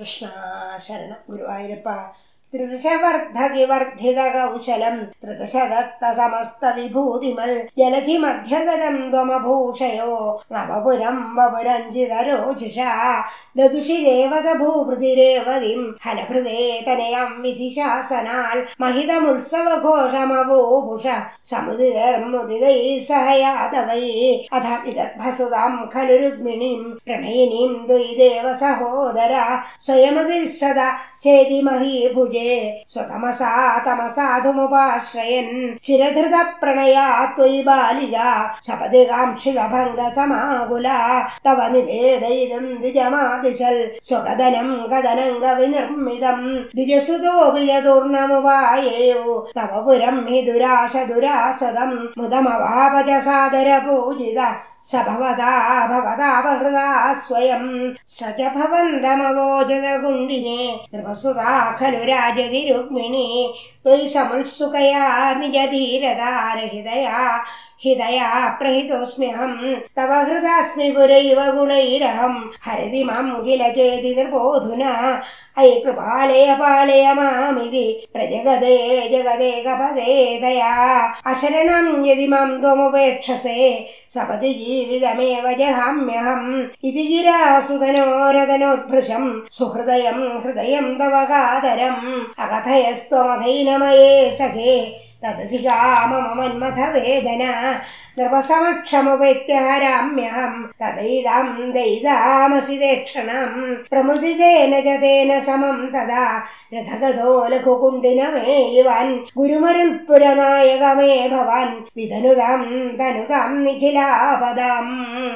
कृष्णाशरण गुरुवायुरप्प त्रिदशवर्धगिवर्धितकौशलम् त्रिदशदत्तसमस्तविभूतिमल् जलधिमध्यगतम् त्वमभूषयो नवपुरम् वपुरञ्जितरोचिषा ददुषि रेवत भूभृतिरेवतिम् हलभृते तनयम् विधिशासनाल् महितमुत्सवघोषमवोभुष समुदितर्मुदितैः सह यादवैः अथ विदर्भसुताम् खलु रुक्मिणीम् प्रणयिनीम् द्वैदेव सहोदरा स्वयमदिल्सदा चेति महीभुजे। स्वतमसा तमसाधुमुपाश्रयन् चिरधृत प्रणया त्वयि बालिका सपदि काङ्क्षितभङ्ग समाकुला। तव निवेदयितुम् द्विजमादिशल्। स्वकदनम् कदनङ्ग विनिर्मितम् द्विजसुतोऽपि यदुर्नमुपायेयो तव पुरम् हि दुराश दुरासदम् मुदमवापच सादर पूजिता स भवता भवतापहृदा स्वयम् स च भवन्तमवोचदगुण्डिने नृपसुता खलु राजति रुक्मिणी त्वयि समुत्सुकया निजधीरतारहितया हितया प्रहितोऽस्म्यहम् तव हृदास्मि पुरैव गुणैरहम् हरति मां किल चेति नृपोऽधुना। अयि कृपालय पालय मामिति प्रजगदे जगदे कपदे दया। अशरणम् यदि मां त्वमुपेक्षसे സപതി ജീവിതമേവ ജഹാമ്യഹം. ഇതി ഗിരാസുതനോരതനോദ്ഭൃശം സുഹൃദയം ഹൃദയം തവകാതരം. അകഥയസ്ത്വമധൈനമയേ സഖേ. തദധികാ മമ മന്മഥവേദന നൃപസമക്ഷമുപൈത്യഹരാമ്യഹം തദൈതാം ദൈതാമസി ദേക്ഷണം പ്രമുദിതേന ജതേന സമം തദാ രഥഗതോ ലഘുകുണ്ടിനമേയുവാൻ ഗുരുമരുൾപുരനായകമേ ഭവാൻ. വിധനുതം ധനുതം നിഖിലാപദം.